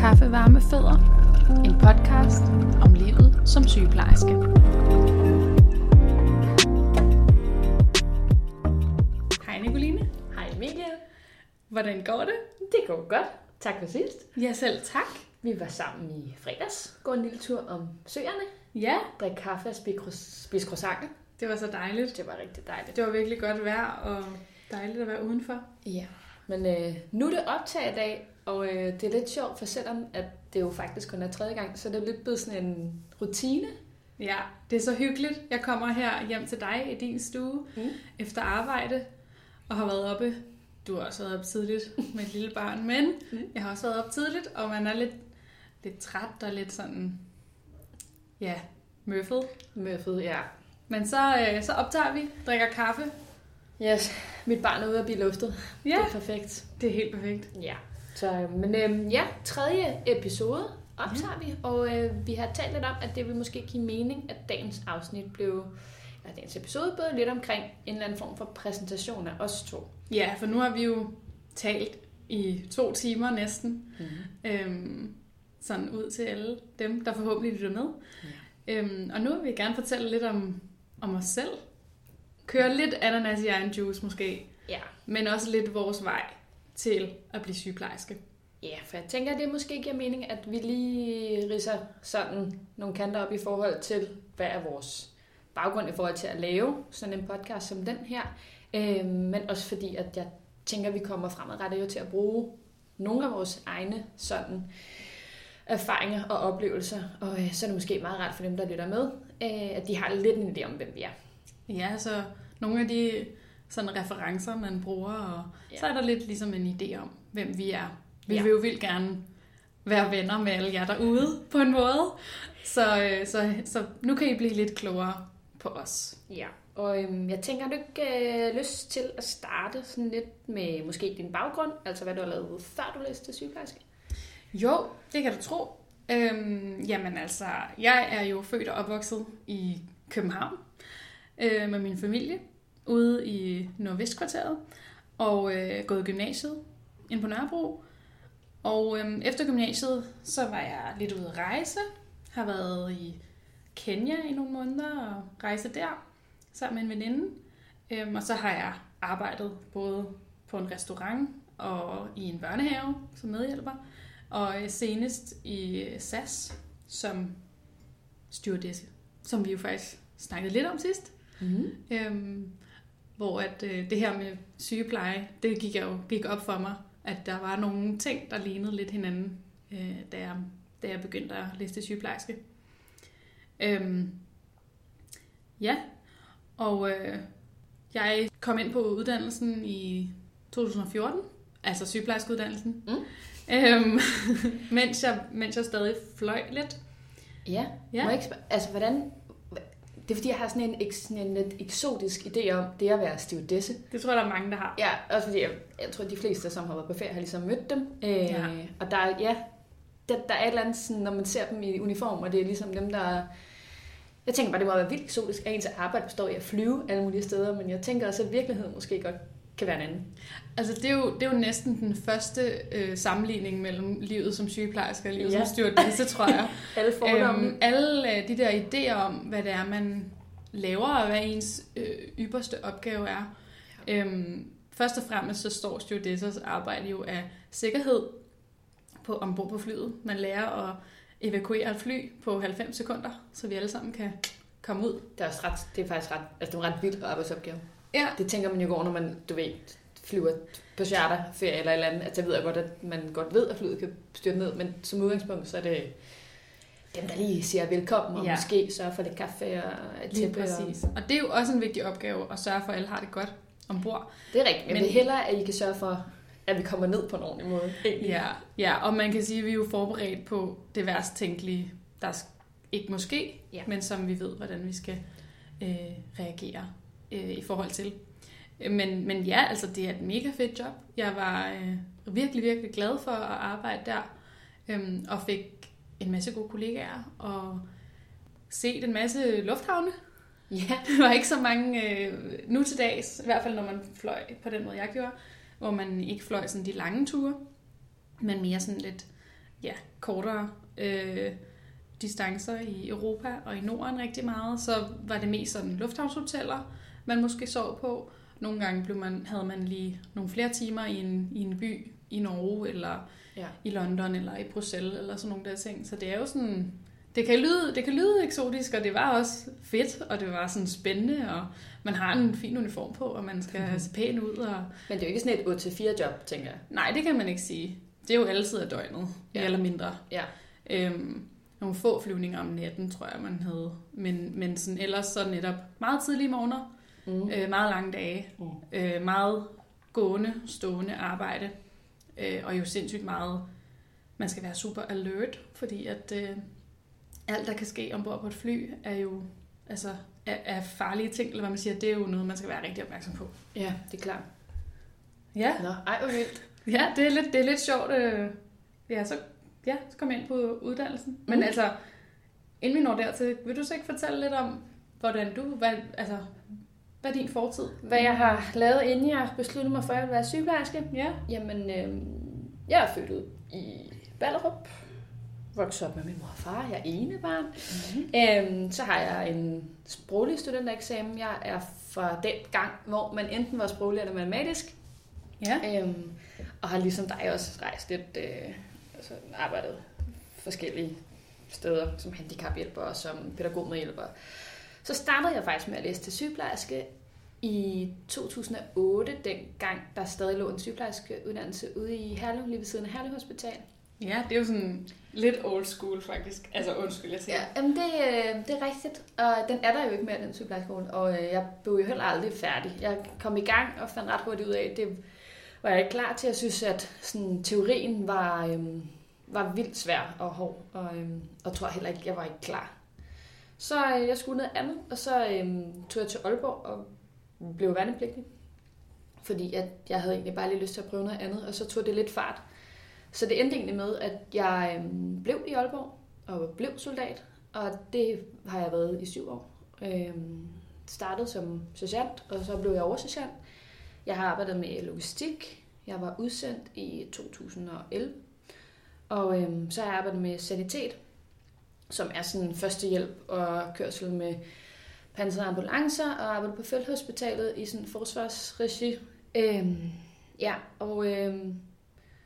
Kaffe, varme fødder. En podcast om livet som sygeplejerske. Hej Nicoline. Hej Emilie. Hvordan går det? Det går godt. Tak for sidst. Ja, selv tak. Vi var sammen i fredags. Gå en lille tur om søerne. Ja, Drik kaffe og spise croissanter. det var så dejligt. Det var rigtig dejligt. Det var virkelig godt vejr og dejligt at være udenfor. Ja. Men øh, nu er det optag i dag, og øh, det er lidt sjovt, for selvom at det jo faktisk kun er tredje gang, så er det lidt blevet sådan en rutine. Ja, det er så hyggeligt. Jeg kommer her hjem til dig i din stue Mm. efter arbejde og har været oppe. Du har også været op tidligt med et lille barn, men Mm. jeg har også været op tidligt, og man er lidt, lidt træt og lidt sådan, ja, møffet. Møffet, ja. Men så, øh, så optager vi, drikker kaffe. Yes, mit barn er ude at blive luftet. Ja, Det er perfekt. det er helt perfekt. Ja. Så, men øh, ja, tredje episode optager vi, og øh, vi har talt lidt om, at det vil måske give mening, at dagens afsnit blev, eller dagens episode blev lidt omkring en eller anden form for præsentation af os to. Ja, for nu har vi jo talt i to timer næsten, Mm-hmm. øhm, sådan ud til alle dem, der forhåbentlig lytter med. Ja. Øhm, og nu vil vi gerne fortælle lidt om, om os selv. Køre lidt ananas i egen juice måske, Ja. men også lidt vores vej til at blive sygeplejerske. ja, for jeg tænker, det måske giver mening, at vi lige ridser sådan nogle kanter op i forhold til, hvad er vores baggrund i forhold til at lave sådan en podcast som den her. Øh, men også fordi, at jeg tænker, at vi kommer fremadrettet jo til at bruge nogle af vores egne sådan erfaringer og oplevelser. Og øh, så er det måske meget rart for dem, der lytter med, øh, at de har lidt en idé om, hvem vi er. Ja, så nogle af de sådan referencer, man bruger, og Ja. så er der lidt ligesom en idé om, hvem vi er. Vi Ja. vil jo vildt gerne være venner med alle jer derude på en måde. Så, øh, så, så nu kan I blive lidt klogere på os. Ja, og øhm, jeg tænker, har du ikke øh, lyst til at starte sådan lidt med måske din baggrund, altså hvad du har lavet før du læste til sygeplejerske? Jo, det kan du tro. Øhm, jamen altså, jeg er jo født og opvokset i København øh, med min familie ude i Nordvestkvarteret og øh, gået i gymnasiet ind på Nørrebro. Og øhm, efter gymnasiet, så var jeg lidt ude at rejse. Har været i Kenya i nogle måneder og rejse der sammen med en veninde. Øhm, og så har jeg arbejdet både på en restaurant og i en børnehave som medhjælper. Og øh, senest i øh, SAS som stewardesse, som vi jo faktisk snakkede lidt om sidst. Mm-hmm. Øhm, hvor at øh, det her med sygepleje, det gik jeg jo gik op for mig, at der var nogle ting, der lignede lidt hinanden, øh, da, jeg, da jeg begyndte at læse til sygeplejerske. Øhm, ja, og øh, jeg kom ind på uddannelsen i 2014, altså sygeplejerskeuddannelsen, Mm. øhm, mens, jeg, mens jeg stadig fløj lidt. Ja, Ja. Må jeg ikke spørge, altså hvordan, det er fordi, jeg har sådan en, sådan en lidt eksotisk idé om det at være stewardesse. Det tror jeg, der er mange, der har. Ja, også fordi jeg, jeg tror, at de fleste, som har været på ferie, har ligesom mødt dem. Øh, Ja. Og der er, ja, der, der er et eller andet, sådan, når man ser dem i uniform, og det er ligesom dem, der... Jeg tænker bare, det må være vildt eksotisk, at ens arbejde består i at flyve alle mulige steder, men jeg tænker også, at virkeligheden måske godt kan være en anden. Altså, det er jo, det er jo næsten den første øh, sammenligning mellem livet som sygeplejerske og livet Ja. som stewardesse, tror jeg. Alle fordomme. øhm, alle øh, de der idéer om, hvad det er, man laver, og hvad ens øh, ypperste opgave er. Ja. Øhm, først og fremmest så står stewardessers arbejde jo af sikkerhed på, ombord på flyet. Man lærer at evakuere et fly på 90 sekunder, så vi alle sammen kan komme ud. Det er, også ret, det er faktisk ret, altså det er en ret vild arbejdsopgave. Ja, Det tænker man jo går, når man, du ved, flyver på charterferie eller et eller andet. Altså, jeg ved jeg godt, at man godt ved, at flyet kan styrte ned, men som udgangspunkt, så er det dem, der lige siger velkommen, og ja. Måske sørger for lidt kaffe og et lige tæppe. Og... præcis. Og det er jo også en vigtig opgave at sørge for, at alle har det godt ombord. Det er rigtigt, men, Men- det er hellere, at I kan sørge for, at vi kommer ned på en ordentlig måde. egentlig. Ja, ja, og man kan sige, at vi er jo forberedt på det værst tænkelige, der ikke må ske, Ja. men som vi ved, hvordan vi skal øh, reagere øh, i forhold til. Øh, Men, men ja, altså det er et mega fedt job. Jeg var øh, virkelig, virkelig glad for at arbejde der, øhm, og fik en masse gode kollegaer, og set en masse lufthavne. Ja, Der var ikke så mange øh, nu til dags, i hvert fald når man fløj på den måde, jeg gjorde, hvor man ikke fløj sådan de lange ture, men mere sådan lidt ja, kortere øh, distancer i Europa og i Norden rigtig meget, så var det mest sådan lufthavnshoteller, man måske sov på. Nogle gange blev man, havde man lige nogle flere timer i en, i en by i Norge, eller Ja. i London, eller i Bruxelles, eller sådan nogle der ting. Så det er jo sådan... Det kan, lyde, det kan lyde eksotisk, og det var også fedt, og det var sådan spændende, og man har en fin uniform på, og man skal se pæn ud. Og... Men det er jo ikke sådan et 8-4 job, tænker jeg. Nej, det kan man ikke sige. Det er jo altid af døgnet, ja. eller mindre. Ja. Øhm, nogle få flyvninger om natten, tror jeg, man havde. Men, men sådan, ellers så netop meget tidlige morgener, Mm. øh, meget lange dage, Mm. øh, meget gående, stående arbejde, øh, og jo sindssygt meget, man skal være super alert, fordi at øh, alt, der kan ske ombord på et fly, er jo altså, er, er farlige ting, eller hvad man siger, det er jo noget, man skal være rigtig opmærksom på. Ja, det er klart. Ja, Nå, ej, hvor vildt. ja det, er lidt, det er lidt sjovt. Øh, ja, så, ja, så kom jeg ind på uddannelsen. Men Mm. altså, inden vi når dertil, vil du så ikke fortælle lidt om, hvordan du, hvad, altså, hvad er din fortid? Hvad jeg har lavet, inden jeg besluttede mig for, at jeg ville være sygeplejerske? Ja. Jamen, øh, jeg er født ud i Ballerup. Vokset op med min mor og far. Jeg er ene barn. Mm-hmm. Øhm, så har jeg en sproglig studentereksamen. Jeg er fra den gang, hvor man enten var sproglig eller matematisk. Ja. Øhm, og har ligesom dig også rejst lidt, øh, altså arbejdet forskellige steder som handicaphjælper og som pædagogmedhjælper. Så startede jeg faktisk med at læse til sygeplejerske i 2008, dengang der stadig lå en sygeplejerskeuddannelse ude i Herlev, lige ved siden af Herlev Hospital. Ja, det er jo sådan lidt old school faktisk. Altså undskyld, jeg siger. Ja, jamen det, øh, det er rigtigt, og den er der jo ikke mere, den sygeplejerskole, og øh, jeg blev jo heller aldrig færdig. Jeg kom i gang og fandt ret hurtigt ud af, at det var jeg ikke klar til. Jeg synes, at sådan, teorien var, øhm, var vildt svær og hård, og, øhm, og tror heller ikke, jeg var ikke klar. Så øh, jeg skulle noget andet, og så øh, tog jeg til Aalborg og blev værnepligtig. Fordi at jeg havde egentlig bare lige lyst til at prøve noget andet, og så tog det lidt fart. Så det endte egentlig med, at jeg øh, blev i Aalborg og blev soldat, og det har jeg været i syv år. Øh, startede som sergeant, og så blev jeg oversergeant. Jeg har arbejdet med logistik. Jeg var udsendt i 2011. Og øh, så har jeg arbejdet med sanitet, som er sådan førstehjælp og kørsel med pansrede ambulancer, og arbejder på felthospitalet i sådan forsvarsregi. Øhm, ja, og øhm,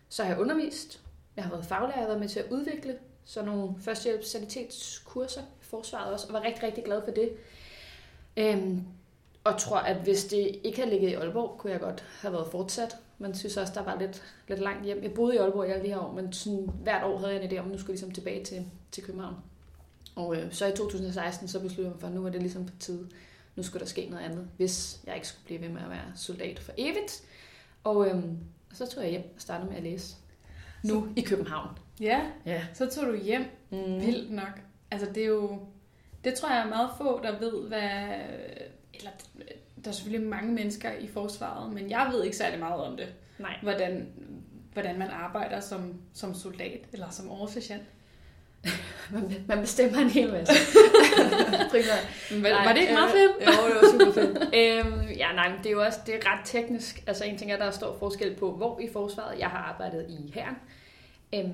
så har jeg undervist. Jeg har været faglærer, jeg har været med til at udvikle sådan nogle førstehjælps sanitetskurser i forsvaret også, og var rigtig, rigtig glad for det. Øhm, og tror, at hvis det ikke havde ligget i Aalborg, kunne jeg godt have været fortsat. Man synes også, der var lidt, lidt langt hjem. Jeg boede i Aalborg i alle de her år, men sådan, hvert år havde jeg en idé om, at nu skulle jeg ligesom tilbage til, til København. Og øh, så i 2016, så besluttede jeg mig for, at nu var det ligesom på tide. Nu skulle der ske noget andet, hvis jeg ikke skulle blive ved med at være soldat for evigt. Og øhm, så tog jeg hjem og startede med at læse. Nu i København. Ja, Ja. så tog du hjem. Mm. Vildt nok. Altså det er jo... Det tror jeg er meget få, der ved, hvad... Eller der er selvfølgelig mange mennesker i forsvaret, men jeg ved ikke særlig meget om det. Nej. Hvordan, hvordan man arbejder som, som soldat eller som oversergeant. Man, bestemmer en hel masse. Primært. Men Nej, var det ikke meget øh, fedt? Jo, det var super fedt. øhm, ja, nej, men det er jo også det er ret teknisk. Altså en ting er, der er stor forskel på, hvor i forsvaret jeg har arbejdet i herren. Øhm,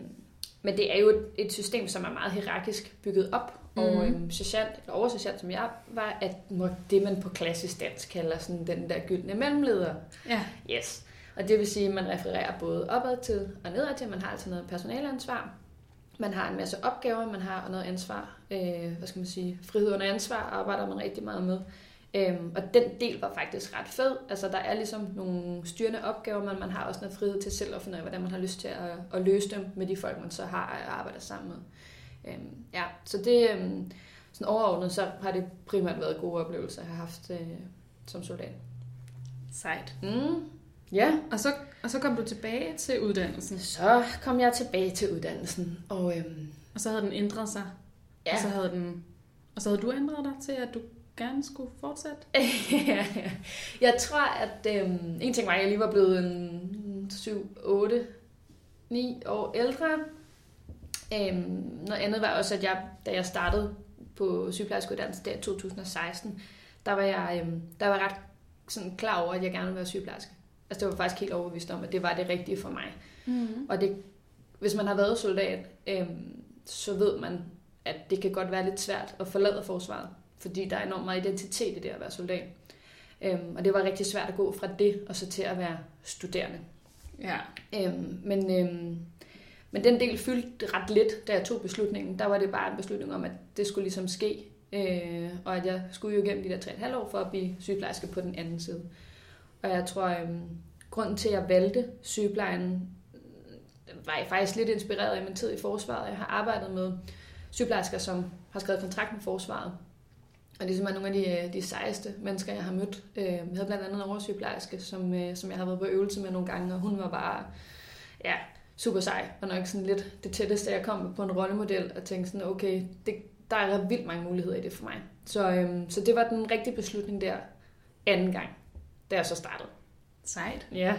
men det er jo et, et system, som er meget hierarkisk bygget op. Mm. Og Mhm. øhm, sergeant, eller oversergeant, som jeg var, at det man på klassisk dansk kalder sådan den der gyldne mellemleder. Ja. Yes. Og det vil sige, at man refererer både opad til og nedad til. Man har altså noget personaleansvar. Man har en masse opgaver, man har noget ansvar, øh, hvad skal man sige, frihed under ansvar arbejder man rigtig meget med. Øhm, og den del var faktisk ret fed. Altså der er ligesom nogle styrende opgaver, men man har også noget frihed til selv at finde ud af, hvordan man har lyst til at, at løse dem med de folk, man så har og arbejder sammen med. Øhm, ja, så det, øhm, sådan overordnet, så har det primært været gode oplevelser, jeg har haft øh, som soldat. Sejt. Mm. Ja, Og så, og så kom du tilbage til uddannelsen, så kom jeg tilbage til uddannelsen, og øhm, og så havde den ændret sig. ja, Og så havde, den, og så havde du ændret dig til, at du gerne skulle fortsætte. jeg tror, at øhm, en ting var, at jeg lige var blevet en 7, 8, 9 år ældre. Øhm, noget andet var også, at jeg, da jeg startede på sygeplejerskeuddannelsen der i 2016, der var jeg, øhm, der var ret sådan klar over, at jeg gerne ville være sygeplejerske. Altså det var faktisk helt overbevist om, at det var det rigtige for mig. Mm. Og det hvis man har været soldat, øh, så ved man, at det kan godt være lidt svært at forlade forsvaret, fordi der er enormt meget identitet i det at være soldat. Øhm, og det var rigtig svært at gå fra det og så til at være studerende. Ja. Øhm, men, øhm, men den del fyldte ret lidt, da jeg tog beslutningen. Der var det bare en beslutning om, at det skulle ligesom ske, øh, og at jeg skulle jo igennem de der 3,5 år for at blive sygeplejerske på den anden side. Og jeg tror, øhm, grunden til, at jeg valgte sygeplejen, øh, var jeg faktisk lidt inspireret af min tid i forsvaret. Jeg har arbejdet med sygeplejersker, som har skrevet kontrakt med forsvaret, og det er simpelthen nogle af de, øh, de sejeste mennesker, jeg har mødt. Øh, jeg havde blandt andet en oversygeplejerske, som, som jeg har været på øvelse med nogle gange, og hun var bare ja, super sej, og nok sådan lidt det tætteste, jeg kom på en rollemodel, og tænkte sådan, okay, det, der er vildt mange muligheder i det for mig. Så, øhm, så det var den rigtige beslutning der anden gang, da jeg så startede. Sejt. Ja.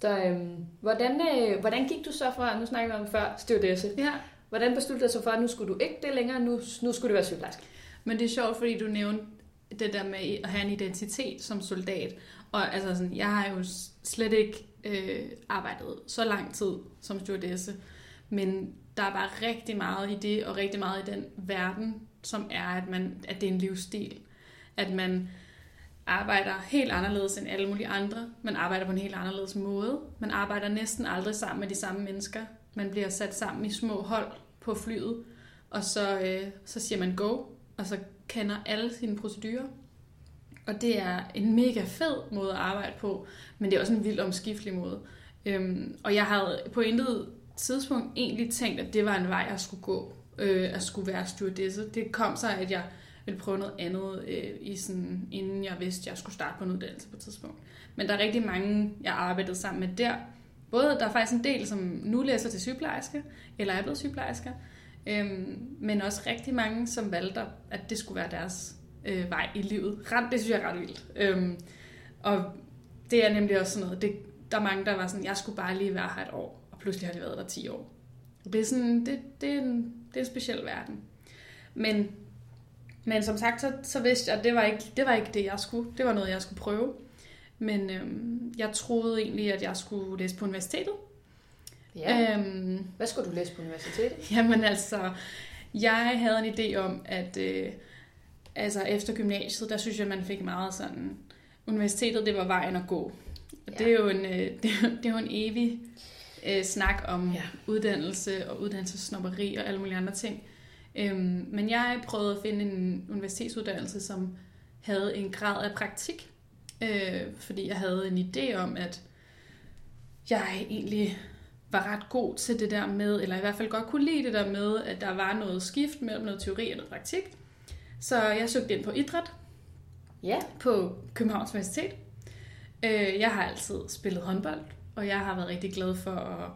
Så øhm, hvordan, øh, hvordan gik du så fra, nu snakker vi om før, stewardesse. Ja. Hvordan besluttede du så for, at nu skulle du ikke det længere, nu, nu skulle du være sygeplejerske? Men det er sjovt, fordi du nævnte det der med at have en identitet som soldat. Og altså sådan, jeg har jo slet ikke øh, arbejdet så lang tid som stewardesse, men der er bare rigtig meget i det, og rigtig meget i den verden, som er, at, man, at det er en livsstil. At man arbejder helt anderledes end alle mulige andre. Man arbejder på en helt anderledes måde. Man arbejder næsten aldrig sammen med de samme mennesker. Man bliver sat sammen i små hold på flyet, og så, øh, så siger man go, og så kender alle sine procedurer. Og det er en mega fed måde at arbejde på, men det er også en vild omskiftelig måde. Øhm, og jeg havde på intet tidspunkt egentlig tænkt, at det var en vej, jeg skulle gå, øh, at skulle være stewardesse. Det kom så, at jeg ville prøve noget andet, øh, i sådan, inden jeg vidste, at jeg skulle starte på en uddannelse på et tidspunkt. Men der er rigtig mange, jeg arbejdede sammen med der. Både der er faktisk en del, som nu læser til sygeplejerske, eller er blevet sygeplejersker, Øhm, men også rigtig mange, som valgte, at det skulle være deres øh, vej i livet. Ret, det synes jeg er ret vildt. Øhm, og det er nemlig også sådan noget, det, der er mange, der var sådan, jeg skulle bare lige være her et år, og pludselig har de været der 10 år. Det er, sådan, det, det, er, en, det er en speciel verden. Men, men som sagt, så, så vidste jeg, at det var, ikke, det var ikke det, jeg skulle. Det var noget, jeg skulle prøve. Men øhm, jeg troede egentlig, at jeg skulle læse på universitetet. Ja. Øhm, Hvad skulle du læse på universitetet? Jamen altså, jeg havde en idé om, at øh, altså efter gymnasiet, der synes jeg, man fik meget sådan, universitetet, det var vejen at gå. Og ja. det, er jo en, øh, det, er, det er jo en evig øh, snak om ja. uddannelse og uddannelsesnopperi og alle mulige andre ting. Øhm, men jeg prøvede at finde en universitetsuddannelse, som havde en grad af praktik, øh, fordi jeg havde en idé om, at jeg egentlig var ret god til det der med, eller i hvert fald godt kunne lide det der med, at der var noget skift mellem noget teori og noget praktik. Så jeg søgte ind på idræt ja. på Københavns Universitet. Øh, jeg har altid spillet håndbold, og jeg har været rigtig glad for at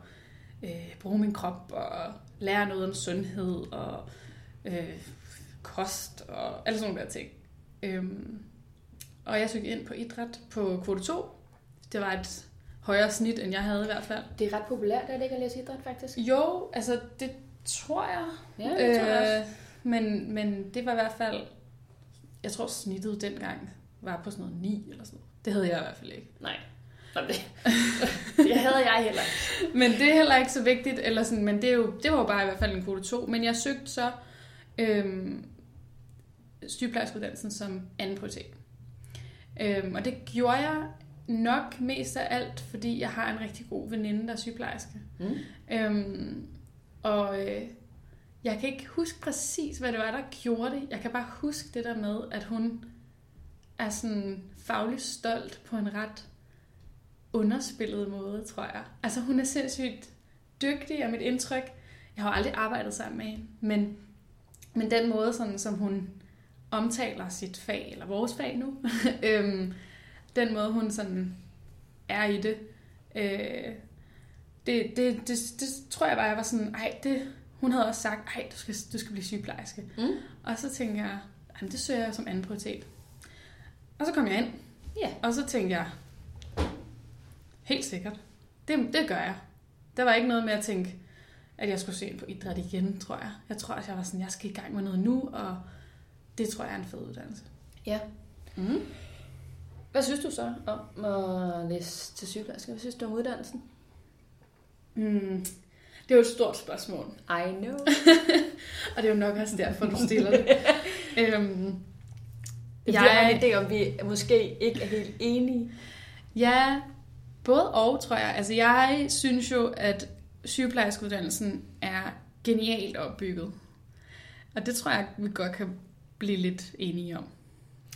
øh, bruge min krop og lære noget om sundhed og øh, kost og alle sådan nogle der ting. Øhm, og jeg søgte ind på idræt på kvote 2. Det var et højere snit, end jeg havde i hvert fald. Det er ret populært, at det ikke at læse idræt, faktisk. Jo, altså det tror jeg. Ja, det tror jeg også. Øh, men, men det var i hvert fald, jeg tror snittet dengang var på sådan noget 9 eller sådan noget. Det havde jeg i hvert fald ikke. Nej. Det, det havde jeg heller ikke. men det er heller ikke så vigtigt, eller sådan, men det, er jo, det var jo bare i hvert fald en kvote 2. Men jeg søgte så øhm, sygeplejerskeuddannelsen som anden prioritet. Øhm, og det gjorde jeg nok mest af alt, fordi jeg har en rigtig god veninde, der er sygeplejerske. Mm. Øhm, og øh, jeg kan ikke huske præcis, hvad det var, der gjorde det. Jeg kan bare huske det der med, at hun er sådan fagligt stolt på en ret underspillet måde, tror jeg. Altså hun er sindssygt dygtig, og mit indtryk, jeg har aldrig arbejdet sammen med hende, men, men den måde, sådan, som hun omtaler sit fag, eller vores fag nu, øhm, den måde, hun sådan er i det, øh, det, det, det, det, tror jeg bare, jeg var sådan, ej, det, hun havde også sagt, ej, du skal, du skal blive sygeplejerske. Mm. Og så tænkte jeg, jamen, det søger jeg som anden prioritet. Og så kom jeg ind, ja. og så tænkte jeg, helt sikkert, det, det gør jeg. Der var ikke noget med at tænke, at jeg skulle se ind på idræt igen, tror jeg. Jeg tror, at jeg var sådan, jeg skal i gang med noget nu, og det tror jeg er en fed uddannelse. Ja. Mm. Hvad synes du så om at læse til sygeplejerske? Hvad synes du om uddannelsen? Mm. Det Det er jo et stort spørgsmål. I know. Og det er jo nok også derfor, du stiller det. øhm, Det bliver jeg... en idé om, vi måske ikke er helt enige. Ja, både og, tror jeg. Altså, jeg synes jo, at sygeplejerskeuddannelsen er genialt opbygget. Og det tror jeg, vi godt kan blive lidt enige om.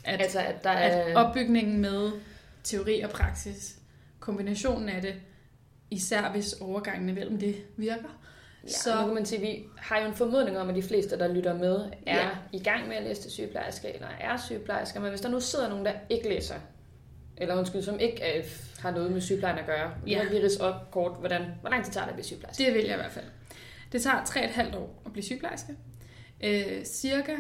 At, altså, at, der er... at opbygningen med teori og praksis, kombinationen af det, især hvis overgangen imellem det virker. Ja, så nu kan man sige, vi har jo en formodning om, at de fleste, der lytter med, er ja. i gang med at læse til sygeplejerske, eller er sygeplejersker. Men hvis der nu sidder nogen, der ikke læser, eller undskyld, som ikke øh, har noget med sygeplejen at gøre, ja. vi ridse op kort, hvordan, hvor lang tid tager det at blive sygeplejerske? Det vil jeg i hvert fald. Det tager 3,5 år at blive sygeplejerske. Øh, cirka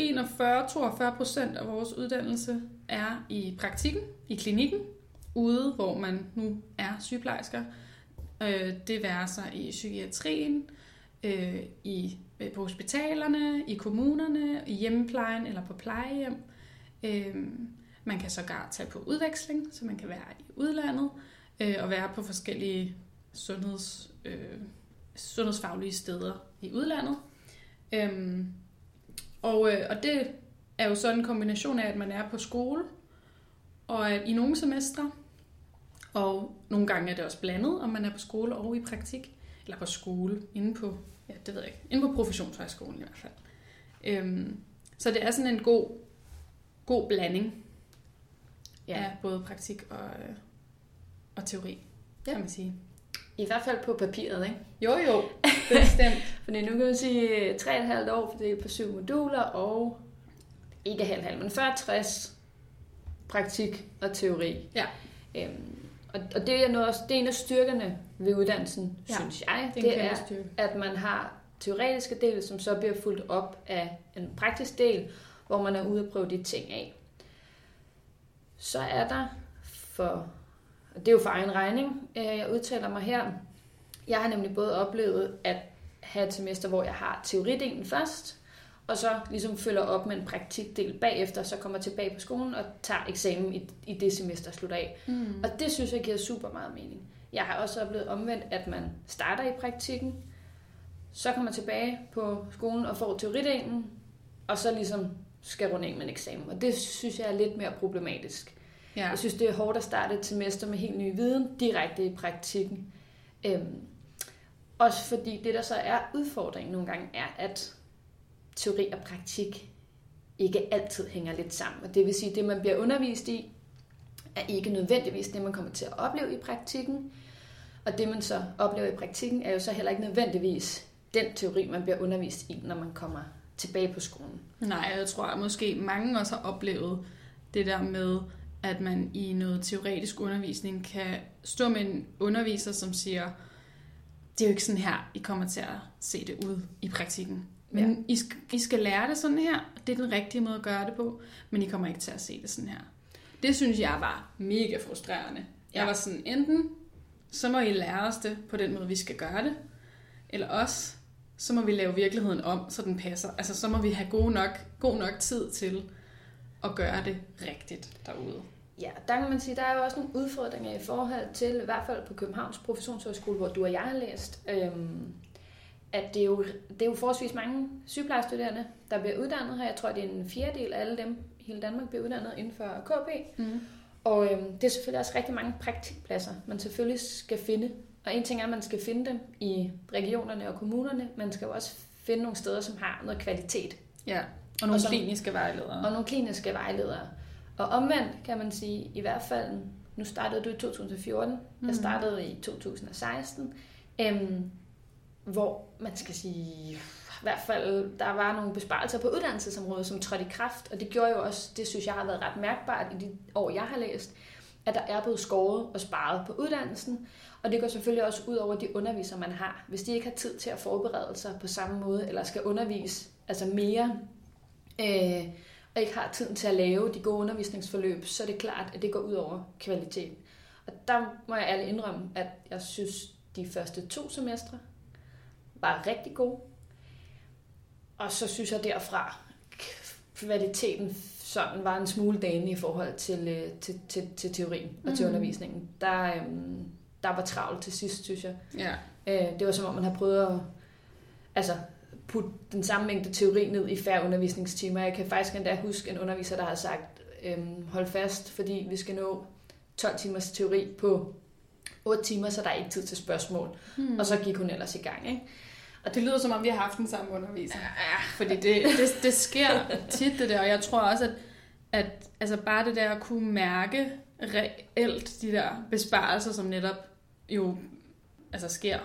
41-42 procent af vores uddannelse er i praktikken, i klinikken, ude hvor man nu er sygeplejersker. Øh, det værer sig i psykiatrien, øh, i, øh, på hospitalerne, i kommunerne, i hjemmeplejen eller på plejehjem. Øh, man kan sågar tage på udveksling, så man kan være i udlandet øh, og være på forskellige sundheds, øh, sundhedsfaglige steder i udlandet. Øhm, og, øh, og det er jo sådan en kombination af, at man er på skole, og at i nogle semestre, og nogle gange er det også blandet, om man er på skole og i praktik, eller på skole, inde på, ja, det ved jeg ikke, inde på professionshøjskolen i hvert fald. Øhm, så det er sådan en god, god blanding ja. af både praktik og, øh, og teori, ja. kan man sige. I hvert fald på papiret, ikke? Jo, jo, bestemt. Fordi nu kan man sige 3,5 år, for det er på syv moduler, og ikke halv halv, men 40-60 praktik og teori. Ja. Øhm, og, og det, er noget, også, det er en af styrkerne ved uddannelsen, ja, synes jeg. Det, det er, styrke. at man har teoretiske del, som så bliver fuldt op af en praktisk del, hvor man er ude og prøve de ting af. Så er der for det er jo for egen regning, øh, jeg udtaler mig her. Jeg har nemlig både oplevet at have et semester, hvor jeg har teoridelen først, og så ligesom følger op med en praktikdel bagefter, så kommer tilbage på skolen og tager eksamen i, i det semester slutter af. Mm. Og det synes jeg giver super meget mening. Jeg har også oplevet omvendt, at man starter i praktikken, så kommer tilbage på skolen og får teoridelen, og så ligesom skal runde af med en eksamen. Og det synes jeg er lidt mere problematisk. Ja. Jeg synes, det er hårdt at starte et semester med helt ny viden direkte i praktikken. Øhm, også fordi det, der så er udfordringen nogle gange, er, at teori og praktik ikke altid hænger lidt sammen. Og det vil sige, at det, man bliver undervist i, er ikke nødvendigvis det, man kommer til at opleve i praktikken. Og det, man så oplever i praktikken, er jo så heller ikke nødvendigvis den teori, man bliver undervist i, når man kommer tilbage på skolen. Nej, jeg tror at måske mange også har oplevet det der med, at man i noget teoretisk undervisning kan stå med en underviser, som siger, det er jo ikke sådan her, I kommer til at se det ud i praktikken. Men ja. I, skal, I skal lære det sådan her, og det er den rigtige måde at gøre det på, men I kommer ikke til at se det sådan her. Det synes jeg var mega frustrerende. Ja. Jeg var sådan, enten så må I lære os det på den måde, vi skal gøre det, eller også, så må vi lave virkeligheden om, så den passer. Altså, så må vi have god nok, god nok tid til at gøre det rigtigt derude. Ja, der kan man sige, der er jo også nogle udfordringer i forhold til, i hvert fald på Københavns Professionshøjskole, hvor du og jeg har læst, øhm, at det er, jo, det er jo forholdsvis mange sygeplejestuderende, der bliver uddannet her. Jeg tror, det er en fjerdedel af alle dem i hele Danmark bliver uddannet inden for KP. Mm. Og øhm, det er selvfølgelig også rigtig mange praktikpladser, man selvfølgelig skal finde. Og en ting er, at man skal finde dem i regionerne og kommunerne. Man skal jo også finde nogle steder, som har noget kvalitet. Ja, og nogle og som, kliniske vejledere. Og nogle kliniske vejledere. Og omvendt kan man sige, i hvert fald, nu startede du i 2014, mm. jeg startede i 2016, øhm, hvor man skal sige, i hvert fald, der var nogle besparelser på uddannelsesområdet, som trådte i kraft, og det gjorde jo også, det synes jeg har været ret mærkbart i de år, jeg har læst, at der er blevet skåret og sparet på uddannelsen, og det går selvfølgelig også ud over de undervisere, man har. Hvis de ikke har tid til at forberede sig på samme måde, eller skal undervise altså mere, øh, og ikke har tiden til at lave de gode undervisningsforløb, så er det klart, at det går ud over kvaliteten. Og der må jeg ærligt indrømme, at jeg synes, de første to semestre var rigtig gode. Og så synes jeg derfra, kvaliteten sådan var en smule dane i forhold til, øh, til, til, til teorien og mm. til undervisningen. Der, øhm, der var travlt til sidst, synes jeg. Ja. Øh, det var som om, man har prøvet at altså, putte den samme mængde teori ned i færre undervisningstimer. Jeg kan faktisk endda huske en underviser, der har sagt, øhm, hold fast, fordi vi skal nå 12 timers teori på 8 timer, så der er ikke tid til spørgsmål. Hmm. Og så gik hun ellers i gang. Ikke? Og det lyder som om, vi har haft den samme underviser. Ja, fordi det, det, det sker tit det der, og jeg tror også, at, at altså bare det der at kunne mærke reelt de der besparelser, som netop jo altså sker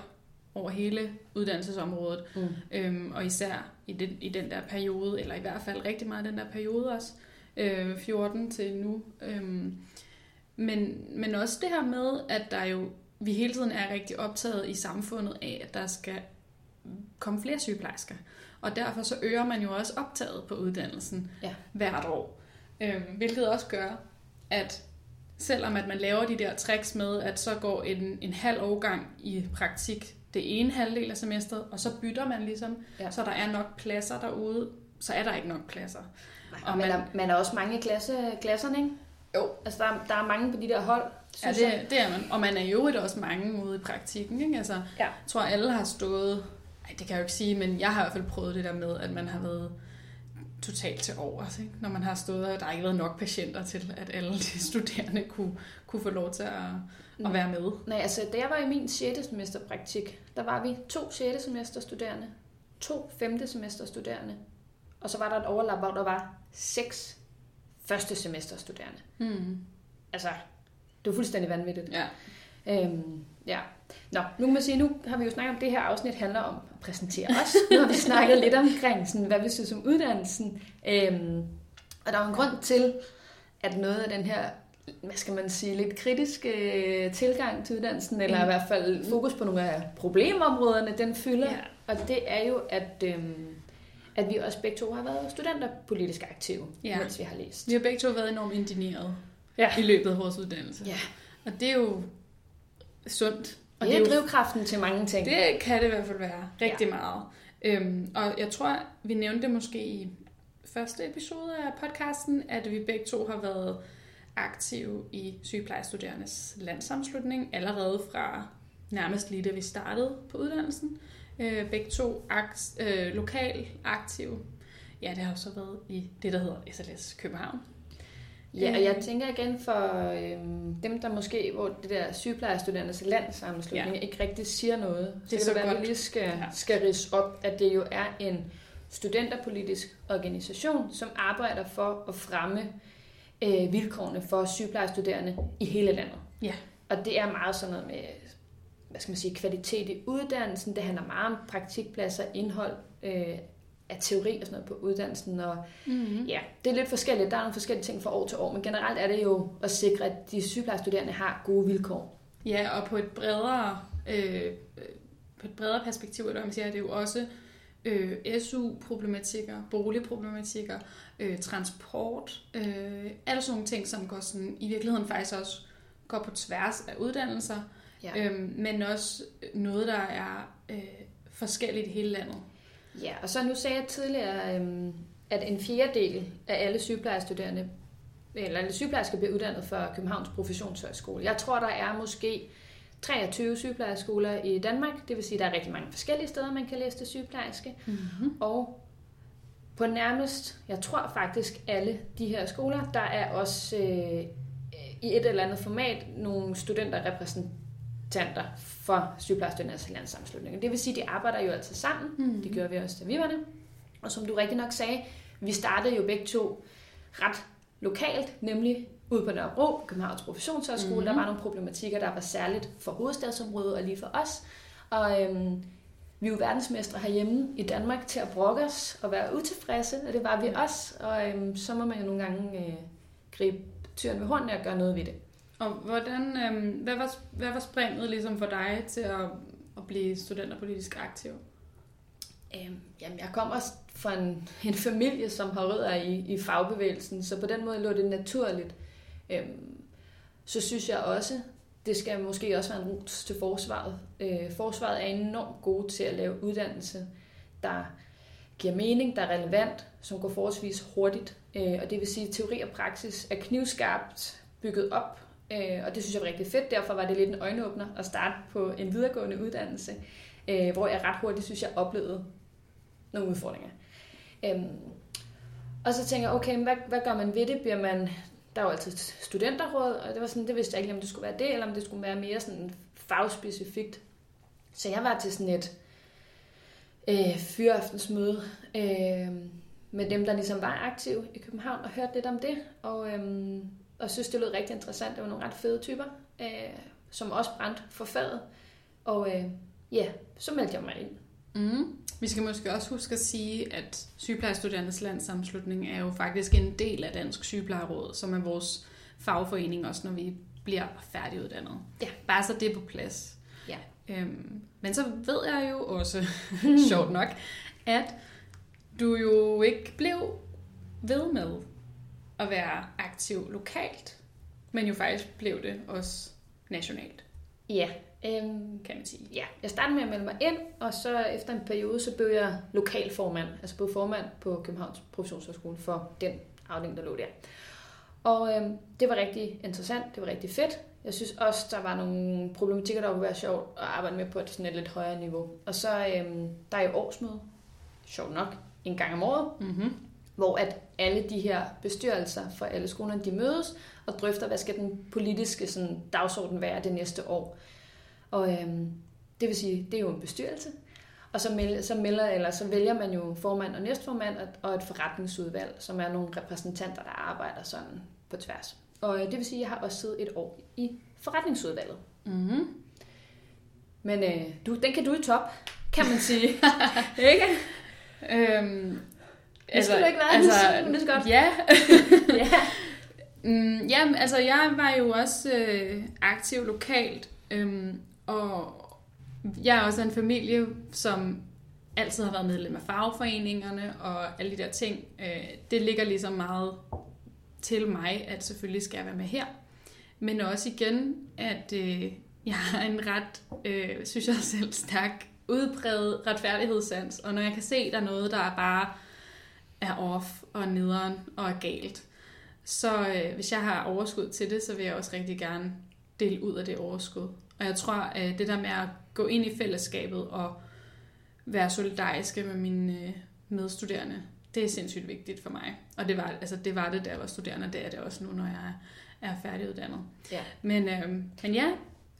over hele uddannelsesområdet, mm. øhm, og især i den, i den der periode, eller i hvert fald rigtig meget den der periode også, øh, 14 til nu. Øhm, men, men også det her med, at der jo vi hele tiden er rigtig optaget i samfundet af, at der skal komme flere sygeplejersker. Og derfor så øger man jo også optaget på uddannelsen ja. hvert år. Øhm, hvilket også gør, at selvom at man laver de der tricks med, at så går en, en halv årgang i praktik det ene halvdel af semesteret, og så bytter man ligesom, ja. så der er nok pladser derude, så er der ikke nok pladser. Nej, og man, man, er, man er også mange i klasse, klasserne, ikke? Jo. Altså, der, der er mange på de der hold, Ja, det, det er man. Og man er jo også mange ude i praktikken. Ikke? Altså, ja. Jeg tror, alle har stået... Ej, det kan jeg jo ikke sige, men jeg har i hvert fald prøvet det der med, at man har været totalt til overs, ikke? når man har stået, og der har ikke været nok patienter til, at alle de studerende kunne, kunne få lov til at, at være med. Nej, altså da jeg var i min 6. semester praktik, der var vi to 6. semester studerende, to 5. semester studerende, og så var der et overlap, hvor der var seks første semester studerende. Mm. Altså, det var fuldstændig vanvittigt. Ja. Øhm, ja. Nå, nu kan man sige, nu har vi jo snakket om, det her afsnit handler om at præsentere os. Nu har vi snakket lidt omkring, sådan, hvad vi synes om uddannelsen. Øhm, og der er en grund til, at noget af den her hvad skal man sige, lidt kritiske øh, tilgang til uddannelsen, eller mm. i hvert fald fokus på nogle af problemområderne, den fylder. Ja. Og det er jo, at, øhm, at vi også begge to har været studenter politisk aktive, ja. mens vi har læst. Vi har begge to været enormt indigneret ja. i løbet af vores uddannelse. Ja. Og det er jo sundt. Og det er, jo, drivkraften til mange ting. Det kan det i hvert fald være. Rigtig ja. meget. Øhm, og jeg tror, vi nævnte det måske i første episode af podcasten, at vi begge to har været aktive i sygeplejestuderendes landsamslutning allerede fra nærmest lige da vi startede på uddannelsen. Øh, begge to akt, øh, lokal aktive. Ja, det har jo så været i det, der hedder SLS København. Ja, og jeg øh. tænker igen for øhm, dem, der måske, hvor det der sygeplejerstuderendes landsammenslutning ja. ikke rigtig siger noget, det er så, så det at vi lige skal, ja. skal rise op, at det jo er en studenterpolitisk organisation, som arbejder for at fremme øh, vilkårene for sygeplejerstuderende i hele landet. Ja. Og det er meget sådan noget med hvad skal man sige, kvalitet i uddannelsen. Det handler meget om praktikpladser, indhold, øh, af teori og sådan noget på uddannelsen. Og mm-hmm. ja, det er lidt forskelligt. Der er nogle forskellige ting fra år til år, men generelt er det jo at sikre, at de sygeplejestuderende har gode vilkår. Ja, og på et bredere, øh, på et bredere perspektiv, eller man siger, er det jo også øh, SU-problematikker, boligproblematikker, øh, transport, øh, alle sådan nogle ting, som går sådan, i virkeligheden faktisk også går på tværs af uddannelser, ja. øh, men også noget, der er øh, forskelligt i hele landet. Ja, og så nu sagde jeg tidligere, øhm, at en fjerdedel af alle sygeplejestuderende, eller alle sygeplejersker bliver uddannet fra Københavns Professionshøjskole. Jeg tror, der er måske 23 sygeplejerskoler i Danmark. Det vil sige, at der er rigtig mange forskellige steder, man kan læse til sygeplejerske. Mm-hmm. Og på nærmest, jeg tror faktisk alle de her skoler, der er også øh, i et eller andet format nogle studenter repræsenteret repræsentanter for sygeplejestuderendes landssammenslutning. Det vil sige, at de arbejder jo altid sammen. Mm. Det gør vi også, da vi var det. Og som du rigtig nok sagde, vi startede jo begge to ret lokalt, nemlig ude på Nørrebro, Københavns Professionshøjskole. Mm. Der var nogle problematikker, der var særligt for hovedstadsområdet og lige for os. Og øhm, vi er jo verdensmestre herhjemme i Danmark til at brokke os og være utilfredse, og det var vi også. Og øhm, så må man jo nogle gange øh, gribe tyren ved hånden og gøre noget ved det. Og hvordan, øh, hvad, var, hvad var springet ligesom for dig til at, at blive studenterpolitisk aktiv? Øhm, jamen, jeg kommer fra en, en familie, som har rødder i, i fagbevægelsen, så på den måde lå det naturligt. Øhm, så synes jeg også, det skal måske også være en rus til forsvaret. Øh, forsvaret er enormt gode til at lave uddannelse, der giver mening, der er relevant, som går forholdsvis hurtigt. Øh, og det vil sige, at teori og praksis er knivskarpt bygget op Øh, og det synes jeg var rigtig fedt. Derfor var det lidt en øjenåbner at starte på en videregående uddannelse, øh, hvor jeg ret hurtigt synes, jeg oplevede nogle udfordringer. Øhm, og så tænker jeg, okay, hvad, hvad gør man ved det? Bliver man, der er jo altid studenterråd, og det var sådan, det vidste jeg ikke, om det skulle være det, eller om det skulle være mere sådan fagspecifikt. Så jeg var til sådan et øh, fyraftensmøde øh, med dem, der ligesom var aktive i København, og hørte lidt om det, og, øh, og synes, det lød rigtig interessant. Det var nogle ret fede typer, øh, som også brændte for faget. Og øh, ja, så meldte jeg mig ind. Mm. Vi skal måske også huske at sige, at Sygeplejestuderendes Landssammenslutning er jo faktisk en del af Dansk Sygeplejeråd, som er vores fagforening også, når vi bliver færdiguddannet. Ja. Bare så det er på plads. Ja. Øhm, men så ved jeg jo også, sjovt nok, at du jo ikke blev ved med at være aktiv lokalt, men jo faktisk blev det også nationalt, Ja, øhm, kan man sige. ja, jeg startede med at melde mig ind, og så efter en periode, så blev jeg lokalformand, altså både formand på Københavns Professionshøjskole for den afdeling, der lå der. Og øhm, det var rigtig interessant, det var rigtig fedt. Jeg synes også, der var nogle problematikker, der kunne være sjovt at arbejde med på et sådan et lidt højere niveau. Og så øhm, der er jo årsmøde, sjovt nok, en gang om året, Mm-hmm. Hvor at alle de her bestyrelser for alle skolerne, de mødes og drøfter, hvad skal den politiske sådan, dagsorden være det næste år. Og øhm, det vil sige, det er jo en bestyrelse, og så, melder, så, melder, eller så vælger man jo formand og næstformand og- et forretningsudvalg, som er nogle repræsentanter, der arbejder sådan på tværs. Og øh, det vil sige, at jeg har også siddet et år i forretningsudvalget. Mm-hmm. Men øh, du, den kan du i top, kan man sige. ikke? Øhm, Det skulle du ikke være, altså, men det er godt. Ja, ja. Mm, jamen, altså jeg var jo også øh, aktiv lokalt, øhm, og jeg er også en familie, som altid har været medlem af fagforeningerne og alle de der ting. Øh, det ligger ligesom meget til mig, at selvfølgelig skal jeg være med her. Men også igen, at øh, jeg har en ret, øh, synes jeg selv, stærk udbredt retfærdighedssans, og når jeg kan se, der er noget, der er bare er off og nederen og er galt, så øh, hvis jeg har overskud til det, så vil jeg også rigtig gerne dele ud af det overskud. Og jeg tror, at det der med at gå ind i fællesskabet og være solidariske med mine øh, medstuderende, det er sindssygt vigtigt for mig. Og det var, altså, det var det, da jeg var studerende, og det er det også nu, når jeg er, færdiguddannet. ja. Men, øh, men ja,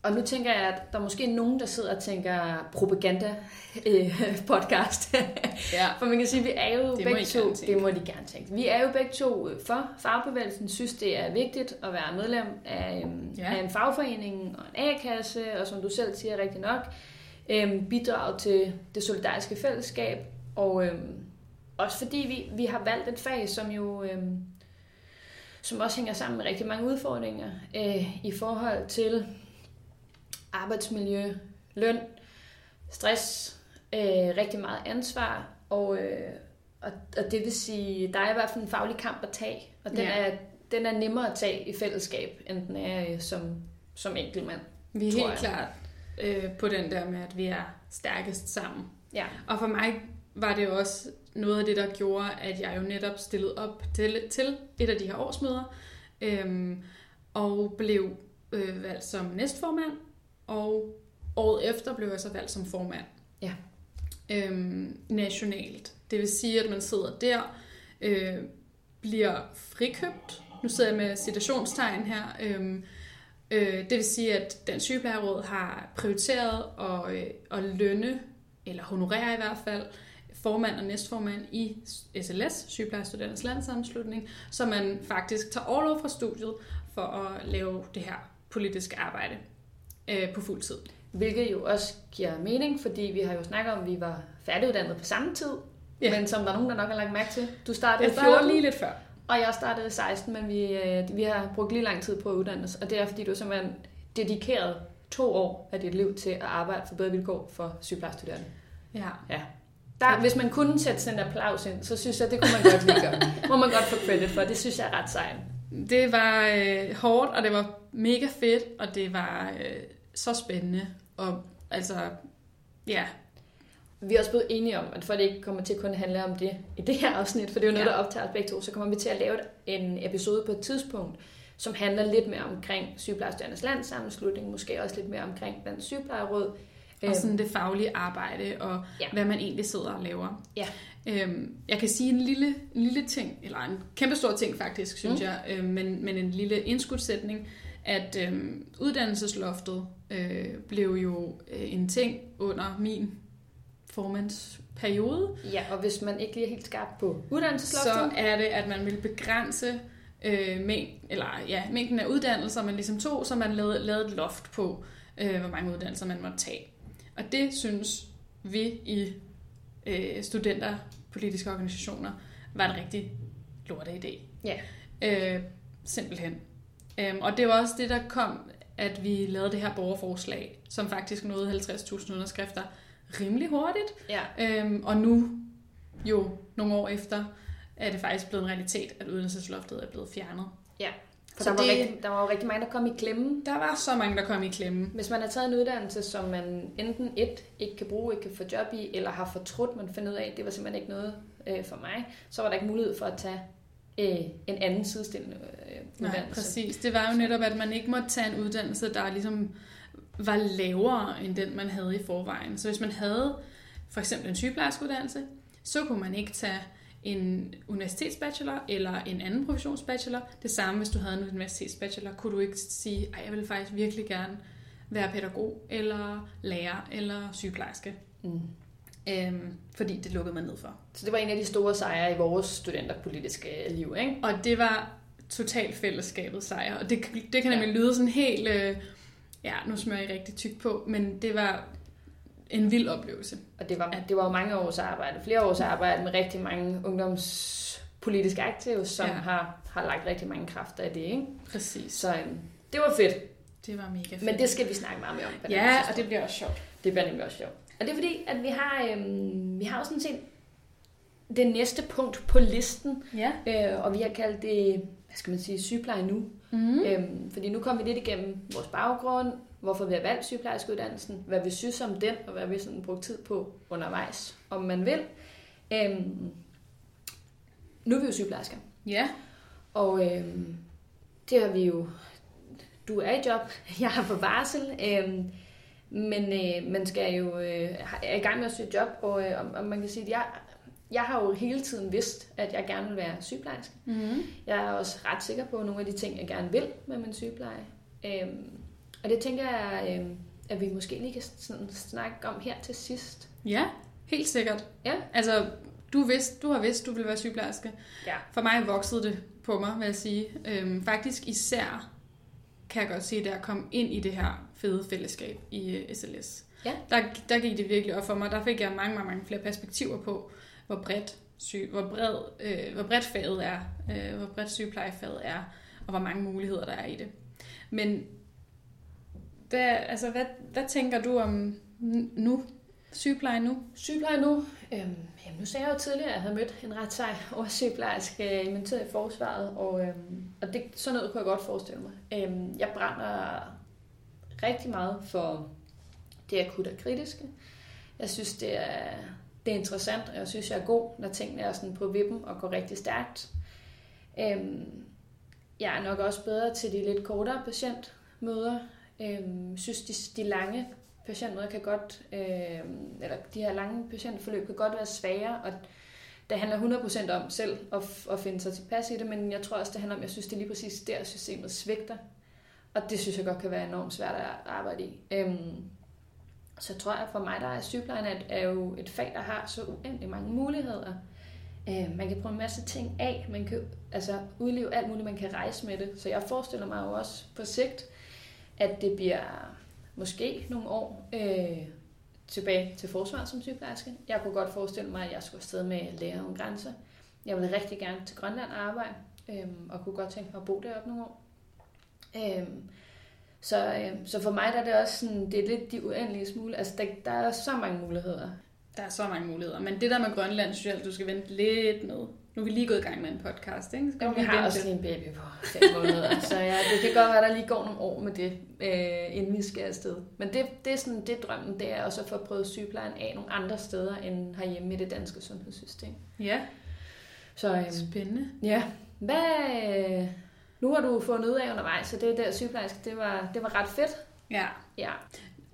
Og nu tænker jeg, at der er måske nogen, der sidder og tænker propaganda-podcast. ja. For man kan sige, at vi er jo Det begge to, det må de gerne tænke. Vi er jo begge to øh, for fagbevægelsen, synes det er vigtigt at være medlem af, øhm, Ja. af en fagforening og en A-kasse, og som du selv siger rigtig nok, øhm, bidrage til det solidariske fællesskab. Og øhm, også fordi vi, vi har valgt et fag, som jo øhm, som også hænger sammen med rigtig mange udfordringer øh, i forhold til arbejdsmiljø, løn, stress, øh, rigtig meget ansvar, og, øh, og, og det vil sige, der er i hvert fald en faglig kamp at tage, og den, Ja. er, den er nemmere at tage i fællesskab, end den er øh, som, som enkeltmand. vi er helt jeg. klart øh, på den der med, at vi er stærkest sammen. Ja. Og for mig var det også noget af det, der gjorde, at jeg jo netop stillede op til, til et af de her årsmøder, øhm, og blev øh, valgt som næstformand, og året efter blev jeg så valgt som formand. Ja. Øhm, nationalt. Det vil sige, at man sidder der, øh, bliver frikøbt. Nu sidder jeg med citationstegn her. Øhm, øh, det vil sige, at Dansk Sygeplejeråd har prioriteret at, øh, at lønne, eller honorere i hvert fald, formand og næstformand i SLS, Sygeplejestudernes Landssammenslutning, så man faktisk tager overlov fra studiet for at lave det her politiske arbejde øh, på fuld tid. Hvilket jo også giver mening, fordi vi har jo snakket om, at vi var færdiguddannet på samme tid. Ja. Men som der er nogen, der nok har lagt mærke til, du startede Jeg i starter 14, lige lidt før. og jeg startede i 16, men vi, øh, vi har brugt lige lang tid på at uddanne os. Og det er, fordi du simpelthen dedikeret to år af dit liv til at arbejde for bedre vilkår for sygeplejestuderende. Ja. Ja. Der, hvis man kunne sætte sådan en applaus ind, så synes jeg, det kunne man godt lige gøre. Må man godt få credit for. Det synes jeg er ret sejt. Det var øh, hårdt, og det var mega fedt, og det var øh, så spændende. Og altså, ja, Vi er også blevet enige om, at for det ikke kommer til at kun handle om det i det her afsnit, for det er jo noget, Ja. der optager os begge to, så kommer vi til at lave en episode på et tidspunkt, som handler lidt mere omkring sygeplejerstuderendes landssammenslutning, måske også lidt mere omkring blandt sygeplejeråd. Og sådan det faglige arbejde, og Ja. hvad man egentlig sidder og laver. Ja. Øhm, jeg kan sige en lille, en lille ting, eller en kæmpestor ting faktisk, synes Mm. jeg, øhm, men, men en lille indskudsætning, at øhm, uddannelsesloftet øh, blev jo øh, en ting under min formandsperiode. Ja, og hvis man ikke lige er helt skarp på Så uddannelsesloftet, er det, at man vil begrænse øh, mæng, eller, ja, mængden af uddannelser, man ligesom tog, så man lavede, lavede et loft på, øh, hvor mange uddannelser man måtte tage. Og det synes vi i øh, studenter, politiske organisationer, var en rigtig lorte idé. Ja. Øh, simpelthen. Øhm, og det var også det, der kom, at vi lavede det her borgerforslag, som faktisk nåede 50.000 underskrifter rimelig hurtigt. ja, Øhm, og nu, jo nogle år efter, er det faktisk blevet en realitet, at uddannelsesloftet er blevet fjernet. for Så der, var det- rigtig, der var jo rigtig mange, der kom i klemme. Der var så mange, der kom i klemme. Hvis man har taget en uddannelse, som man enten et ikke kan bruge, ikke kan få job i, eller har fortrudt, man finder ud af, at det var simpelthen ikke noget øh, for mig, så var der ikke mulighed for at tage øh, en anden sidestillende øh, Nej, uddannelse. præcis. Det var jo netop, at man ikke måtte tage en uddannelse, der ligesom var lavere end den, man havde i forvejen. Så hvis man havde for eksempel en sygeplejerskeuddannelse, så kunne man ikke tage en universitetsbachelor eller en anden professionsbachelor. Det samme, hvis du havde en universitetsbachelor, kunne du ikke sige, at jeg vil faktisk virkelig gerne være pædagog, eller lærer, eller sygeplejerske. Mm. Øhm, fordi det lukkede man ned for. Så det var en af de store sejre i vores studenterpolitiske liv, ikke? Og det var totalt fællesskabets sejr. Og det, det kan nemlig lyde sådan helt... Øh, ja, nu smører jeg rigtig tyk på, men det var en vild oplevelse. Og det var, det var jo mange års arbejde, flere års arbejde med rigtig mange ungdomspolitiske aktive, som ja. Ja. har, har lagt rigtig mange kræfter i det, ikke? Præcis. Så øhm, det var fedt, Det var mega fedt. men det skal vi snakke meget mere om. på Ja, og det bliver også sjovt. Det bliver nemlig også sjovt. Og det er fordi, at vi har, øhm, vi har jo sådan set det næste punkt på listen, Ja. øh, og vi har kaldt det, hvad skal man sige, sygepleje nu. Mm. Øhm, fordi nu kommer vi lidt igennem vores baggrund, hvorfor vi har valgt sygeplejerskeuddannelsen, hvad vi synes om den, og hvad vi sådan brugt tid på undervejs, om man vil. Øhm, nu er vi jo sygeplejersker, Ja. og og øhm, det har vi jo... Du er i job, jeg er på varsel, øhm, men øh, man skal jo øh, er i gang med at søge job, og, øh, og, man kan sige, at jeg, jeg har jo hele tiden vidst, at jeg gerne vil være sygeplejerske. mm. Jeg er også ret sikker på nogle af de ting, jeg gerne vil med min sygepleje. Øhm, og det tænker jeg, øhm, at vi måske lige kan sådan snakke om her til sidst. ja, helt sikkert. Ja. Altså, du, vidste, du har vidst, du ville være sygeplejerske. Ja. For mig voksede det på mig, vil jeg sige. Øhm, faktisk især kan jeg godt se, da jeg kom ind i det her fede fællesskab i øh, SLS. Ja. Der, der gik det virkelig op for mig. Der fik jeg mange, mange, mange flere perspektiver på, hvor bredt, syg, hvor bred, øh, hvor bredt faget er, øh, hvor bredt sygeplejefaget er, og hvor mange muligheder der er i det. Men hvad, altså, hvad, hvad tænker du om nu? Sygepleje nu? Sygepleje nu. Øhm, jamen, nu sagde jeg jo tidligere, at jeg havde mødt en ret sej oversygeplejerske i militæret i forsvaret, og, øhm, og det, sådan noget kunne jeg godt forestille mig. Øhm, jeg brænder rigtig meget for det akutte og kritiske. Jeg synes, det er, det er interessant, og jeg synes, jeg er god, når tingene er sådan på vippen og går rigtig stærkt. Øhm, jeg er nok også bedre til de lidt kortere patientmøder. Øhm, synes, de, de lange patientmøder kan godt, øh, eller de her lange patientforløb kan godt være svære, og det handler 100% om selv at, f- at finde sig tilpas i det, men jeg tror også, det handler om, jeg synes, det er lige præcis der, systemet svigter. Og det synes jeg godt kan være enormt svært at arbejde i. Øhm, så tror jeg for mig, der er sygeplejen at er jo et fag, der har så uendelig mange muligheder. Øh, man kan prøve en masse ting af, man kan altså, udleve alt muligt, man kan rejse med det. Så jeg forestiller mig jo også på sigt, at det bliver måske nogle år øh, tilbage til forsvaret som sygeplejerske. Jeg kunne godt forestille mig, at jeg skulle afsted med Læger om grænser. Jeg ville rigtig gerne til Grønland arbejde, øh, og kunne godt tænke mig at bo deroppe nogle år. Øh, så, øh, så for mig der er det også sådan, det er lidt de uendelige smule. Altså, der, der er så mange muligheder. Der er så mange muligheder. Men det der med Grønland, synes jeg, at du skal vente lidt med. Nu er vi lige gået i gang med en podcast, ikke? Så vi har også lige en baby på fem måneder, så ja, det kan godt være, at der lige går nogle år med det, øh, inden vi skal afsted. Men det, det er sådan, det drømmen, det er også at få prøvet sygeplejen af nogle andre steder, end herhjemme i det danske sundhedssystem. Ja, Så øhm, spændende. ja, hvad, øh, Nu har du fundet ud af undervejs, så det der sygeplejerske, det var, det var ret fedt. Ja, Ja.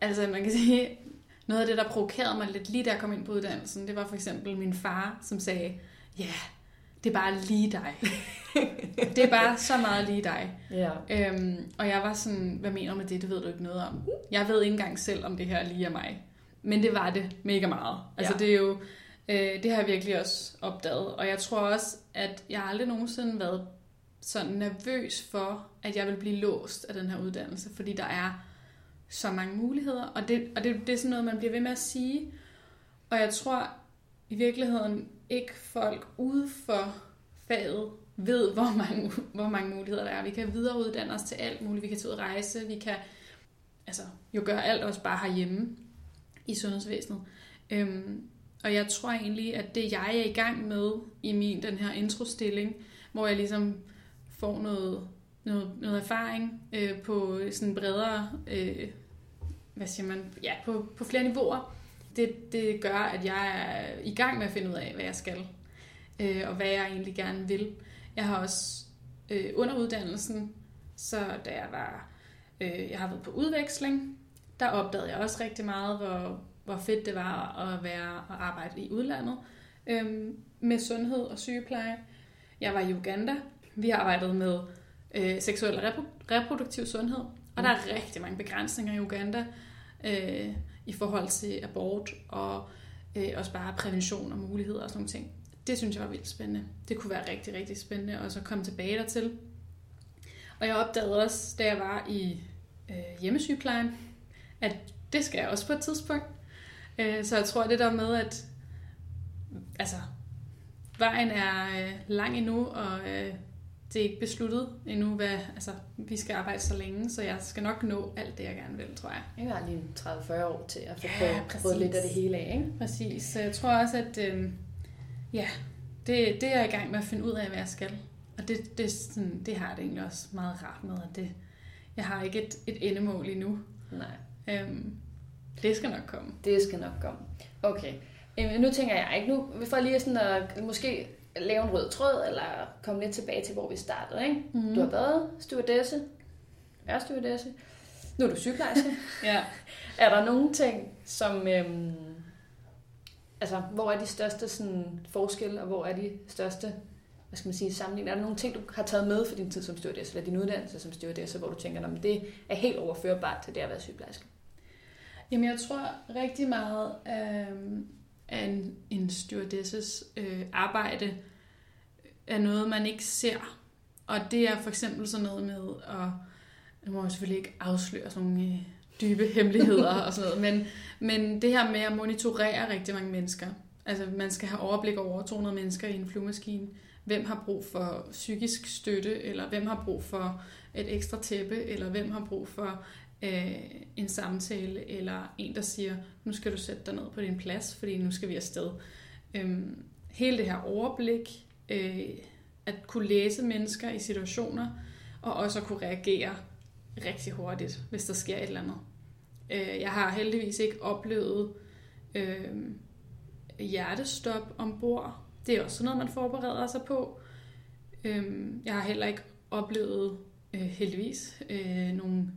altså man kan sige, noget af det, der provokerede mig lidt lige da jeg kom ind på uddannelsen, det var for eksempel min far, som sagde, ja, det er bare lige dig. det er bare så meget lige dig. Ja. Øhm, og jeg var sådan, hvad mener du med det? Det ved du ikke noget om. Jeg ved ikke engang selv, om det her lige er mig. Men det var det mega meget. Altså Ja. det er jo, øh, det har jeg virkelig også opdaget. Og jeg tror også, at jeg aldrig nogensinde været sådan nervøs for, at jeg vil blive låst af den her uddannelse. Fordi der er så mange muligheder. Og det, og det, det er sådan noget, man bliver ved med at sige. Og jeg tror i virkeligheden ikke folk ude for faget ved, hvor mange, hvor mange muligheder der er. Vi kan videreuddanne os til alt muligt. Vi kan tage ud og rejse. Vi kan altså, jo gøre alt også bare herhjemme i sundhedsvæsenet. Øhm, og jeg tror egentlig, at det jeg er i gang med i min den her introstilling, hvor jeg ligesom får noget, noget, noget erfaring øh, på sådan bredere, øh, hvad siger man, ja, på, på flere niveauer, det, det gør, at jeg er i gang med at finde ud af, hvad jeg skal, øh, og hvad jeg egentlig gerne vil. Jeg har også øh, under uddannelsen, så da jeg var, øh, jeg har været på udveksling, der opdagede jeg også rigtig meget, hvor, hvor fedt det var at være og arbejde i udlandet øh, med sundhed og sygepleje. Jeg var i Uganda. Vi har arbejdet med øh, seksuel og repro- reproduktiv sundhed, og der er rigtig mange begrænsninger i Uganda øh, i forhold til abort og øh, også bare prævention og muligheder og sådan nogle ting. Det synes jeg var vildt spændende. Det kunne være rigtig, rigtig spændende også at komme tilbage dertil. Og jeg opdagede også, da jeg var i øh, hjemmesygeplejen, at det skal jeg også på et tidspunkt. Øh, så jeg tror det der med, at altså, vejen er øh, lang endnu, og øh, det er ikke besluttet endnu, hvad, altså, vi skal arbejde så længe, så jeg skal nok nå alt det, jeg gerne vil, tror jeg. Jeg har lige 30-40 år til at få Ja, prøvet lidt af det hele af, ikke? Præcis. Så jeg tror også, at øh, ja, det, det er jeg i gang med at finde ud af, hvad jeg skal. Og det, det, er sådan, det har jeg det egentlig også meget rart med, at det, jeg har ikke et, et endemål endnu. Nej, Øhm, det skal nok komme. det skal nok komme. Okay. Jamen, nu tænker jeg ikke, nu vi får lige sådan at måske lave en rød tråd, eller komme lidt tilbage til, hvor vi startede, ikke? Mm. Du har været stewardesse, er stewardesse, nu er du sygeplejerske. Ja. er der nogle ting, som... Øhm, altså, hvor er de største sådan, forskelle, og hvor er de største hvad skal man sige, sammenligning? Er der nogle ting, du har taget med for din tid som stewardesse, eller din uddannelse som stewardesse, hvor du tænker, at det er helt overførbart til det at være sygeplejerske? Jamen, jeg tror rigtig meget af, af en, en stewardesses øh, arbejde er noget, man ikke ser. Og det er for eksempel sådan noget med at... Nu må jeg selvfølgelig ikke afsløre sådan nogle øh, dybe hemmeligheder og sådan noget, men, men det her med at monitorere rigtig mange mennesker. Altså, man skal have overblik over 200 mennesker i en flyvemaskine. Hvem har brug for psykisk støtte, eller hvem har brug for et ekstra tæppe, eller hvem har brug for øh, en samtale, eller en, der siger, nu skal du sætte dig ned på din plads, fordi nu skal vi afsted. Øh, hele det her overblik, øh, at kunne læse mennesker i situationer, og også at kunne reagere rigtig hurtigt, hvis der sker et eller andet. Øh, jeg har heldigvis ikke oplevet øh, hjertestop ombord. Det er også sådan noget, man forbereder sig på. Øh, jeg har heller ikke oplevet, øh, heldigvis, øh, nogle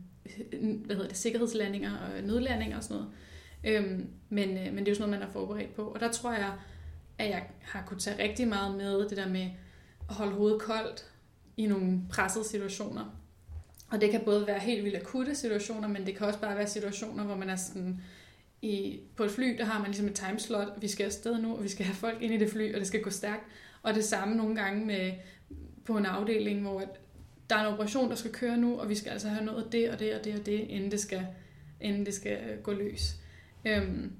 hvad hedder det, sikkerhedslandinger og nødlandinger og sådan noget. Øhm, men, øh, men det er jo sådan noget, man er forberedt på. Og der tror jeg, at jeg har kunne tage rigtig meget med det der med at holde hovedet koldt i nogle pressede situationer. Og det kan både være helt vildt akutte situationer, men det kan også bare være situationer, hvor man er sådan... I, på et fly, der har man ligesom et timeslot, vi skal afsted nu, og vi skal have folk ind i det fly, og det skal gå stærkt. Og det samme nogle gange med, på en afdeling, hvor at der er en operation, der skal køre nu, og vi skal altså have nået det og det og det og det, inden det skal, inden det skal øh, gå løs. Øhm,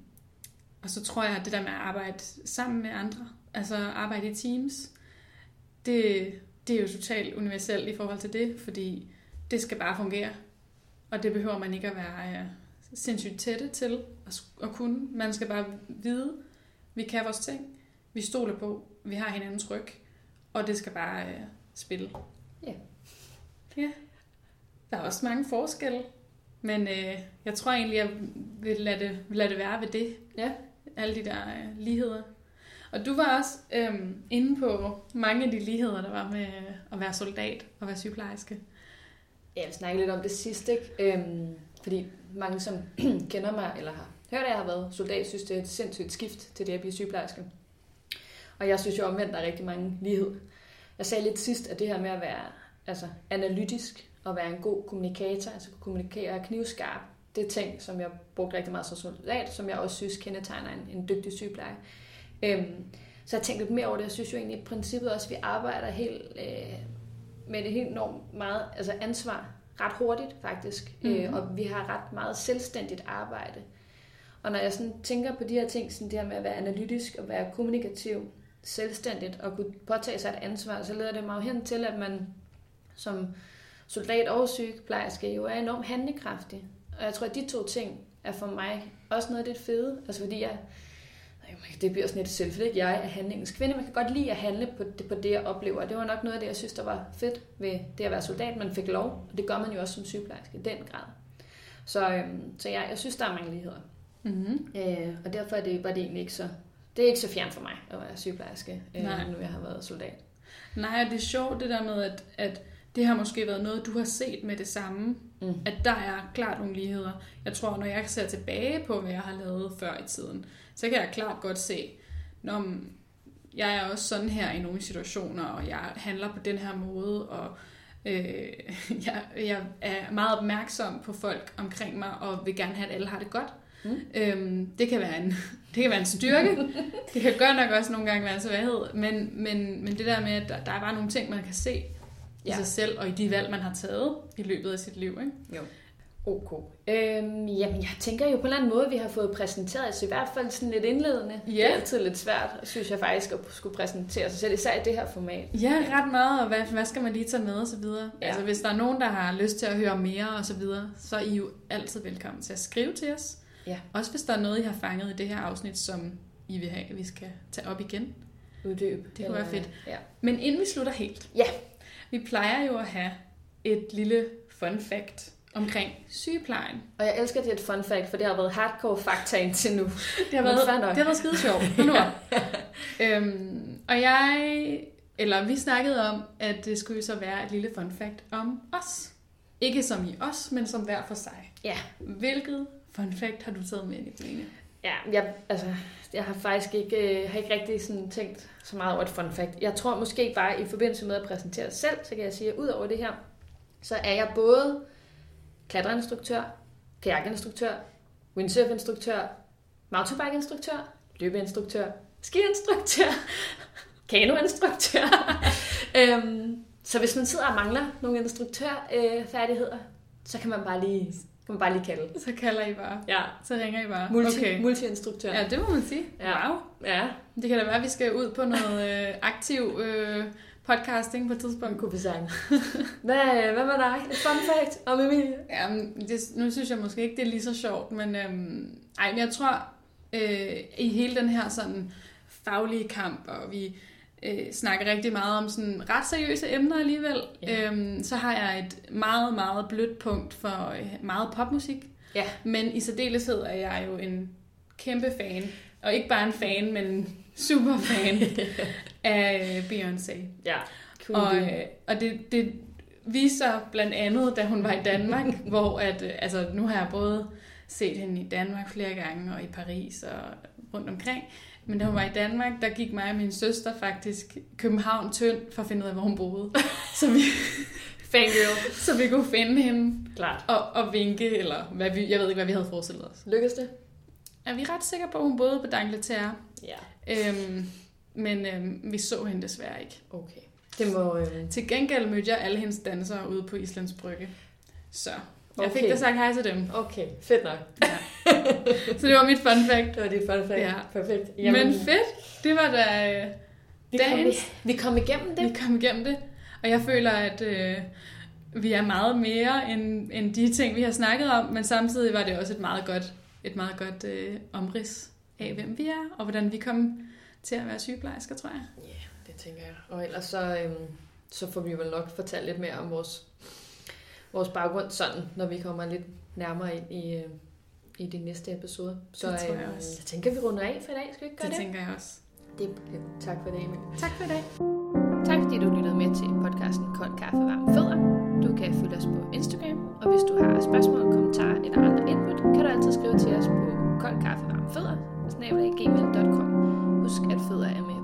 og så tror jeg, at det der med at arbejde sammen med andre, altså arbejde i teams, det, det er jo totalt universelt i forhold til det, fordi det skal bare fungere. Og det behøver man ikke at være øh, sindssygt tætte til at, at kunne. Man skal bare vide, vi kan vores ting, vi stoler på, vi har hinandens ryg, og det skal bare øh, spille. Ja. Ja. Der er også mange forskelle, men øh, jeg tror egentlig, jeg vil lade det, lade det være ved det. Ja. Alle de der øh, ligheder. Og du var også øhm, inde på mange af de ligheder, der var med at være soldat og være sygeplejerske. Ja, jeg snakke lidt om det sidste, ikke? Øhm, fordi mange, som kender mig, eller har hørt, at jeg har været soldat, synes, det er et sindssygt skift til det at blive sygeplejerske. Og jeg synes jo omvendt, der er rigtig mange lighed. Jeg sagde lidt sidst, at det her med at være altså, analytisk og være en god kommunikator, altså kommunikere knivskarp, det er ting, som jeg brugte rigtig meget som soldat, som jeg også synes kendetegner en, en dygtig sygeplejer. Øhm, så jeg tænkte lidt mere over det. Jeg synes jo egentlig i princippet også, at vi arbejder helt øh, med det helt enormt meget altså ansvar ret hurtigt faktisk. Mm. Øh, og vi har ret meget selvstændigt arbejde. Og når jeg sådan tænker på de her ting, sådan det her med at være analytisk og være kommunikativ, selvstændigt og kunne påtage sig et ansvar, så leder det mig jo hen til, at man som soldat og sygeplejerske jo er enormt handlekraftig. Og jeg tror, at de to ting er for mig også noget af det fede. Altså fordi jeg, det bliver sådan lidt selvfølgelig, jeg er handlingens kvinde. Man kan godt lide at handle på det, på det, jeg oplever. Det var nok noget af det, jeg synes, der var fedt ved det at være soldat. Man fik lov, og det gør man jo også som sygeplejerske i den grad. Så, øhm, så ja, jeg synes, der er mange ligheder. Mm-hmm. Øh, og derfor er det, var det egentlig ikke så, det er ikke så fjern for mig at være sygeplejerske, øh, nu jeg har været soldat. Nej, det er sjovt det der med, at, at det har måske været noget, du har set med det samme. Mm. At der er klart nogle ligheder. Jeg tror, når jeg ser tilbage på, hvad jeg har lavet før i tiden, så kan jeg klart godt se, når jeg er også sådan her i nogle situationer, og jeg handler på den her måde, og øh, jeg, jeg er meget opmærksom på folk omkring mig, og vil gerne have, at alle har det godt. Mm. Øhm, det, kan være en, det kan være en styrke. det kan godt nok også nogle gange være en svaghed. Men, men, men det der med, at der, der er bare nogle ting, man kan se ja. i sig selv, og i de valg, man har taget i løbet af sit liv. Ikke? Jo. Ok. Øhm, jamen, jeg tænker jo på en eller anden måde, at vi har fået præsenteret, altså i hvert fald sådan lidt indledende. Ja. Det er altid lidt svært, synes jeg faktisk, at skulle præsentere sig selv, især i det her format. Ja, ret meget, og hvad, hvad skal man lige tage med og så videre. Ja. Altså, hvis der er nogen, der har lyst til at høre mere og så videre, så er I jo altid velkommen til at skrive til os. Ja. Også hvis der er noget, I har fanget i det her afsnit, som I vil have, at vi skal tage op igen. Uddyb. Det kunne være fedt. Ja. Men inden vi slutter helt. Ja. Vi plejer jo at have et lille fun fact omkring sygeplejen. Og jeg elsker det et fun fact, for det har været hardcore fakta indtil nu. Det har været, det har været skide sjovt. Nu øhm, og jeg, eller vi snakkede om, at det skulle så være et lille fun fact om os. Ikke som i os, men som hver for sig. Ja. Hvilket fun fact har du taget med, Nicoline? Ja, jeg, altså, jeg har faktisk ikke, øh, har ikke rigtig sådan tænkt så meget over et fun fact. Jeg tror måske bare i forbindelse med at præsentere os selv, så kan jeg sige, at ud over det her, så er jeg både klatreinstruktør, kajakinstruktør, windsurfinstruktør, mountainbikeinstruktør, løbeinstruktør, skiinstruktør, kanoinstruktør. øhm, så hvis man sidder og mangler nogle instruktørfærdigheder, øh, så kan man bare lige kan man bare lige kalde. Så kalder I bare. Ja. Så ringer I bare. Multi, okay. Multi-instruktør. Ja, det må man sige. Ja. Wow. Ja. Det kan da være, at vi skal ud på noget øh, aktiv øh, podcasting på et tidspunkt. Kunne vi sige. hvad, hvad med dig? Et fun fact om Emilie? Jamen, det, nu synes jeg måske ikke, det er lige så sjovt, men, øhm, ej, men jeg tror, øh, i hele den her sådan faglige kamp, og vi øh, snakker rigtig meget om sådan ret seriøse emner alligevel, ja. øhm, så har jeg et meget, meget blødt punkt for øh, meget popmusik. Ja. Men i særdeleshed er jeg jo en kæmpe fan, og ikke bare en fan, men en super fan af Beyoncé. Ja. Cool. Og, øh, og det, det viser blandt andet, da hun var i Danmark, hvor at, øh, altså, nu har jeg både set hende i Danmark flere gange, og i Paris og rundt omkring. Men da hun var i Danmark, der gik mig og min søster faktisk København tynd for at finde ud af, hvor hun boede. Så vi, Fangirl. så vi kunne finde hende Klart. og, og vinke, eller hvad vi, jeg ved ikke, hvad vi havde forestillet os. Lykkedes det? Er vi ret sikre på, at hun boede på Dangleterre? Ja. Øhm, men øhm, vi så hende desværre ikke. Okay. Det må... Øh... Til gengæld mødte jeg alle hendes dansere ude på Islands Brygge. Så jeg okay. fik da sagt hej til dem. Okay, fedt nok. Ja. Så det var mit fun fact. Det var dit fun fact. Ja. Perfekt. Jamen, Men fedt. Det var da øh, vi kom, vi, kom igennem det. Vi kom igennem det. Og jeg føler, at øh, vi er meget mere end, end de ting, vi har snakket om. Men samtidig var det også et meget godt, et meget godt øh, omrids af, hvem vi er. Og hvordan vi kom til at være sygeplejersker, tror jeg. Ja, yeah, det tænker jeg. Og ellers så, øh, så får vi vel nok fortalt lidt mere om vores, vores baggrund, sådan, når vi kommer lidt nærmere ind i, øh, i de næste episoder. Så det tror jeg, øh, også. jeg tænker, vi runder af for i dag. Skal vi ikke gøre det? Det tænker jeg også. Det. Tak for det, Emil. Tak for i dag. Tak fordi du lyttede med til podcasten Kold Kaffe Varm Fødder. Du kan følge os på Instagram, og hvis du har spørgsmål, kommentarer eller andre input, kan du altid skrive til os på koldkaffevarmfødder, gmail.com. Husk, at fødder er med